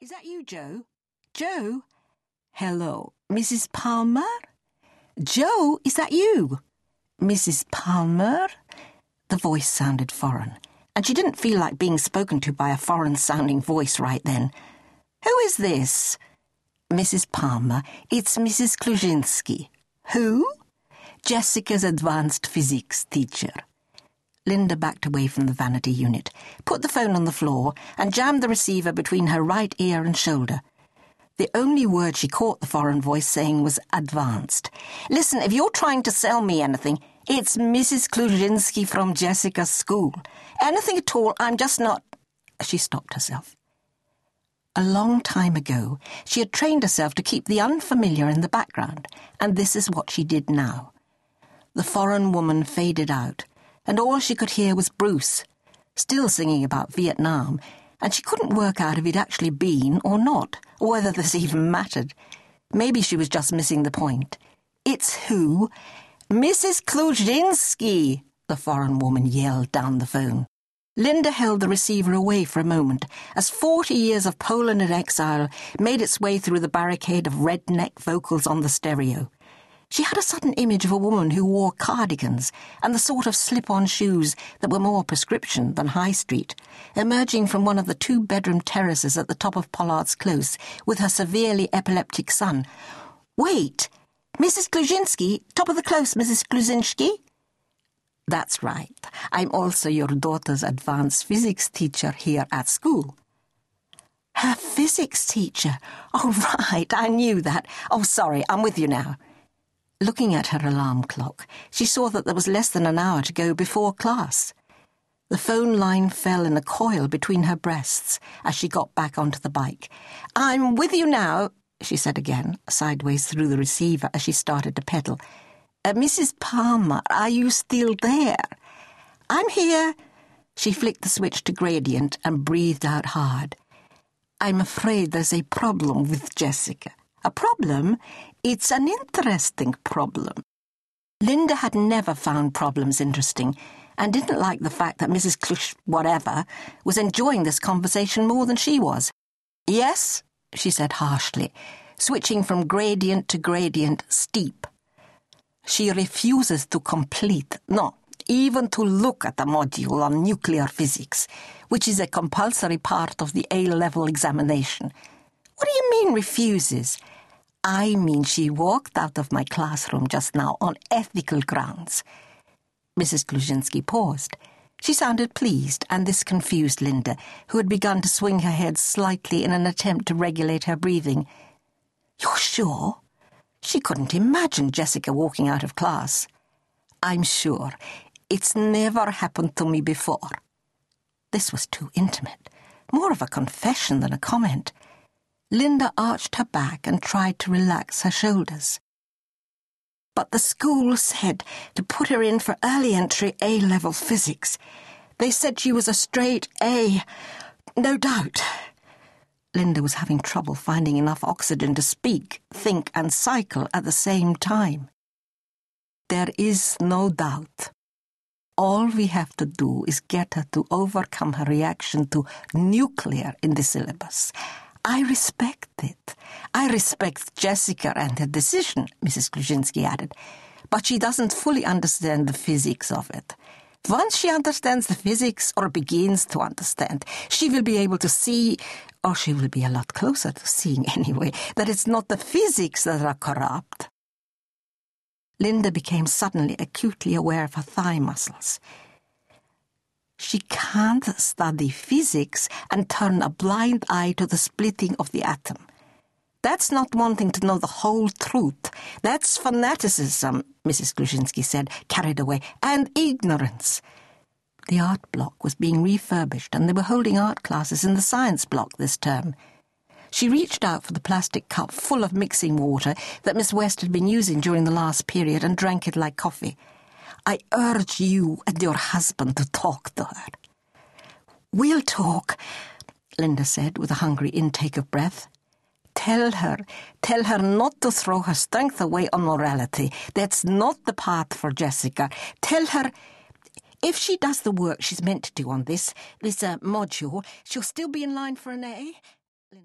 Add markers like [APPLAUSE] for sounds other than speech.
Is that you, Joe? Joe? Hello, Mrs. Palmer? Joe, is that you? Mrs. Palmer? The voice sounded foreign, and she didn't feel like being spoken to by a foreign sounding voice right then. Who is this? Mrs. Palmer, it's Mrs. Kluzinski. Who? Jessica's advanced physics teacher. Linda backed away from the vanity unit, put the phone on the floor, and jammed the receiver between her right ear and shoulder. The only word she caught the foreign voice saying was advanced. Listen, if you're trying to sell me anything, it's Mrs. Kluzinski from Jessica's school. Anything at all, I'm just not. She stopped herself. A long time ago, she had trained herself to keep the unfamiliar in the background, and this is what she did now. The foreign woman faded out, and all she could hear was Bruce, still singing about Vietnam, and she couldn't work out if he'd actually been or not, or whether this even mattered. Maybe she was just missing the point. It's who? Mrs. Kluzinski, the foreign woman yelled down the phone. Linda held the receiver away for a moment as 40 years of Poland in exile made its way through the barricade of redneck vocals on the stereo. She had a sudden image of a woman who wore cardigans and the sort of slip on shoes that were more prescription than High Street, emerging from one of the two bedroom terraces at the top of Pollard's Close with her severely epileptic son. Wait! Mrs. Kluzinski, top of the close, Mrs. Kluzinski? That's right. I'm also your daughter's advanced physics teacher here at school. Her physics teacher? Oh, [LAUGHS] right, I knew that. Oh, sorry, I'm with you now. Looking at her alarm clock, she saw that there was less than an hour to go before class. The phone line fell in a coil between her breasts as she got back onto the bike. I'm with you now, she said again, sideways through the receiver as she started to pedal. Uh, Mrs. Palmer, are you still there? I'm here. She flicked the switch to gradient and breathed out hard. I'm afraid there's a problem with Jessica. A problem? It's an interesting problem. Linda had never found problems interesting and didn't like the fact that Mrs. Clush, whatever, was enjoying this conversation more than she was. Yes, she said harshly, switching from gradient to gradient steep. She refuses to complete, no, even to look at the module on nuclear physics, which is a compulsory part of the A level examination. What do you mean refuses? I mean, she walked out of my classroom just now on ethical grounds. Mrs. Kluzinski paused. She sounded pleased, and this confused Linda, who had begun to swing her head slightly in an attempt to regulate her breathing. You're sure? She couldn't imagine Jessica walking out of class. I'm sure. It's never happened to me before. This was too intimate, more of a confession than a comment. Linda arched her back and tried to relax her shoulders. But the school said to put her in for early entry A level physics. They said she was a straight A. No doubt. Linda was having trouble finding enough oxygen to speak, think, and cycle at the same time. There is no doubt. All we have to do is get her to overcome her reaction to nuclear in the syllabus I respect it. I respect Jessica and her decision, Mrs. Kluzinski added, but she doesn't fully understand the physics of it. Once she understands the physics, or begins to understand, she will be able to see, or she will be a lot closer to seeing [LAUGHS] anyway, that it's not the physics that are corrupt. Linda became suddenly acutely aware of her thigh muscles. She can't study physics and turn a blind eye to the splitting of the atom. That's not wanting to know the whole truth. That's fanaticism, Mrs. Kluzinski said, carried away, and ignorance. The art block was being refurbished, and they were holding art classes in the science block this term. She reached out for the plastic cup full of mixing water that Miss West had been using during the last period and drank it like coffee. I urge you and your husband to talk to her. We'll talk, Linda said with a hungry intake of breath. Tell her, tell her not to throw her strength away on morality. That's not the path for Jessica. Tell her if she does the work she's meant to do on this, this uh, module, she'll still be in line for an A.